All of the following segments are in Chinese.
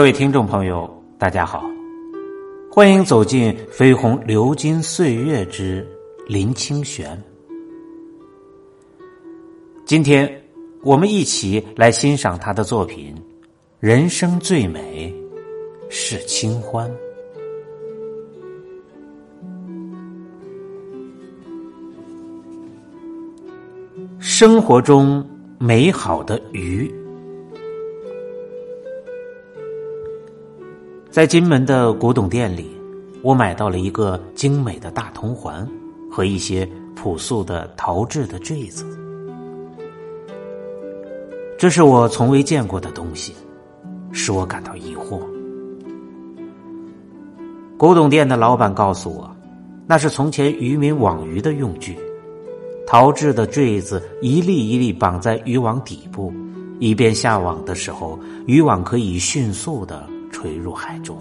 各位听众朋友，大家好，欢迎走进《飞鸿流金岁月之林清玄》。今天我们一起来欣赏他的作品《人生最美是清欢》。生活中美好的鱼。在金门的古董店里，我买到了一个精美的大铜环和一些朴素的陶制的坠子。这是我从未见过的东西，使我感到疑惑。古董店的老板告诉我，那是从前渔民网鱼的用具，陶制的坠子一粒一粒绑在渔网底部，以便下网的时候，渔网可以迅速的。垂入海中，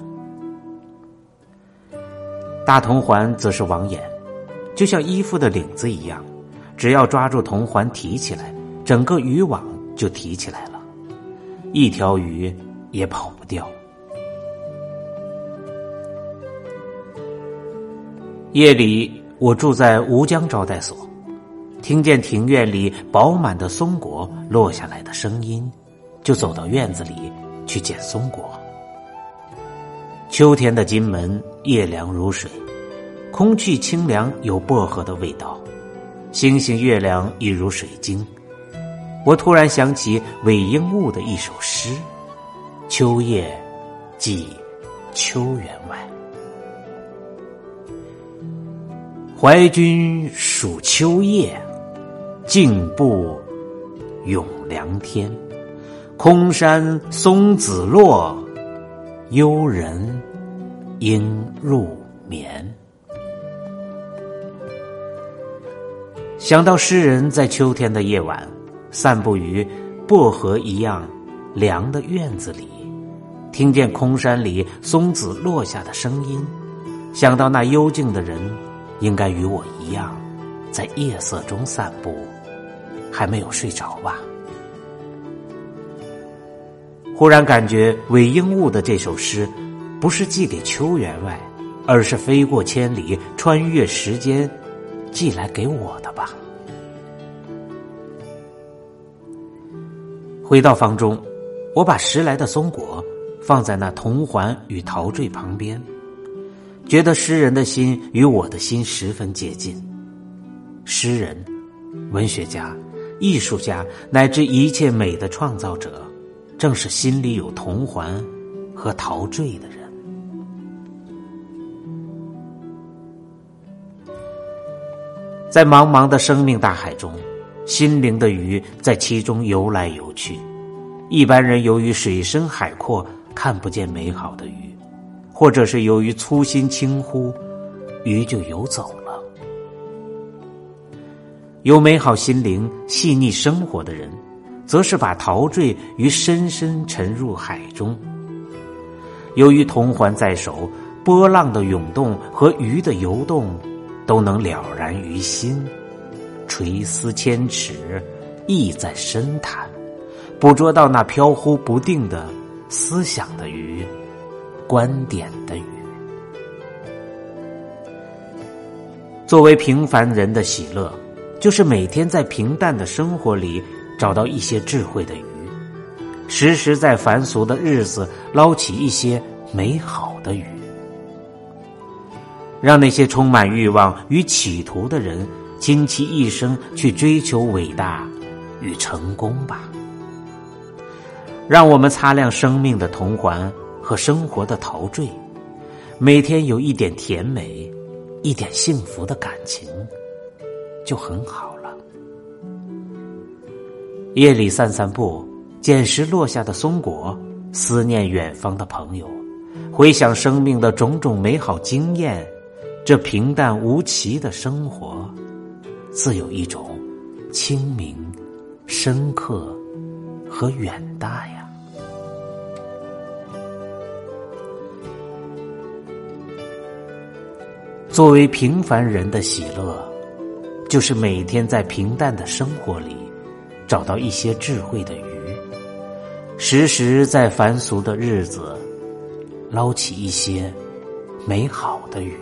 大铜环则是网眼，就像衣服的领子一样，只要抓住铜环提起来，整个渔网就提起来了，一条鱼也跑不掉。夜里，我住在吴江招待所，听见庭院里饱满的松果落下来的声音，就走到院子里去捡松果。秋天的金门，夜凉如水，空气清凉，有薄荷的味道。星星月亮一如水晶。我突然想起韦应物的一首诗：“秋夜寄秋员外，怀君属秋夜，静步咏凉天。空山松子落。”幽人应入眠。想到诗人在秋天的夜晚，散步于薄荷一样凉的院子里，听见空山里松子落下的声音，想到那幽静的人，应该与我一样，在夜色中散步，还没有睡着吧。忽然感觉韦应物的这首诗，不是寄给邱员外，而是飞过千里，穿越时间，寄来给我的吧。回到房中，我把拾来的松果放在那铜环与陶坠旁边，觉得诗人的心与我的心十分接近。诗人、文学家、艺术家，乃至一切美的创造者。正是心里有铜环和陶坠的人，在茫茫的生命大海中，心灵的鱼在其中游来游去。一般人由于水深海阔，看不见美好的鱼，或者是由于粗心轻忽，鱼就游走了。有美好心灵、细腻生活的人。则是把陶醉于深深沉入海中。由于铜环在手，波浪的涌动和鱼的游动，都能了然于心。垂丝千尺，意在深潭，捕捉到那飘忽不定的思想的鱼，观点的鱼。作为平凡人的喜乐，就是每天在平淡的生活里。找到一些智慧的鱼，时时在凡俗的日子捞起一些美好的鱼，让那些充满欲望与企图的人倾其一生去追求伟大与成功吧。让我们擦亮生命的铜环和生活的陶醉，每天有一点甜美，一点幸福的感情，就很好了。夜里散散步，捡拾落下的松果，思念远方的朋友，回想生命的种种美好经验，这平淡无奇的生活，自有一种清明、深刻和远大呀。作为平凡人的喜乐，就是每天在平淡的生活里。找到一些智慧的鱼，时时在凡俗的日子捞起一些美好的鱼。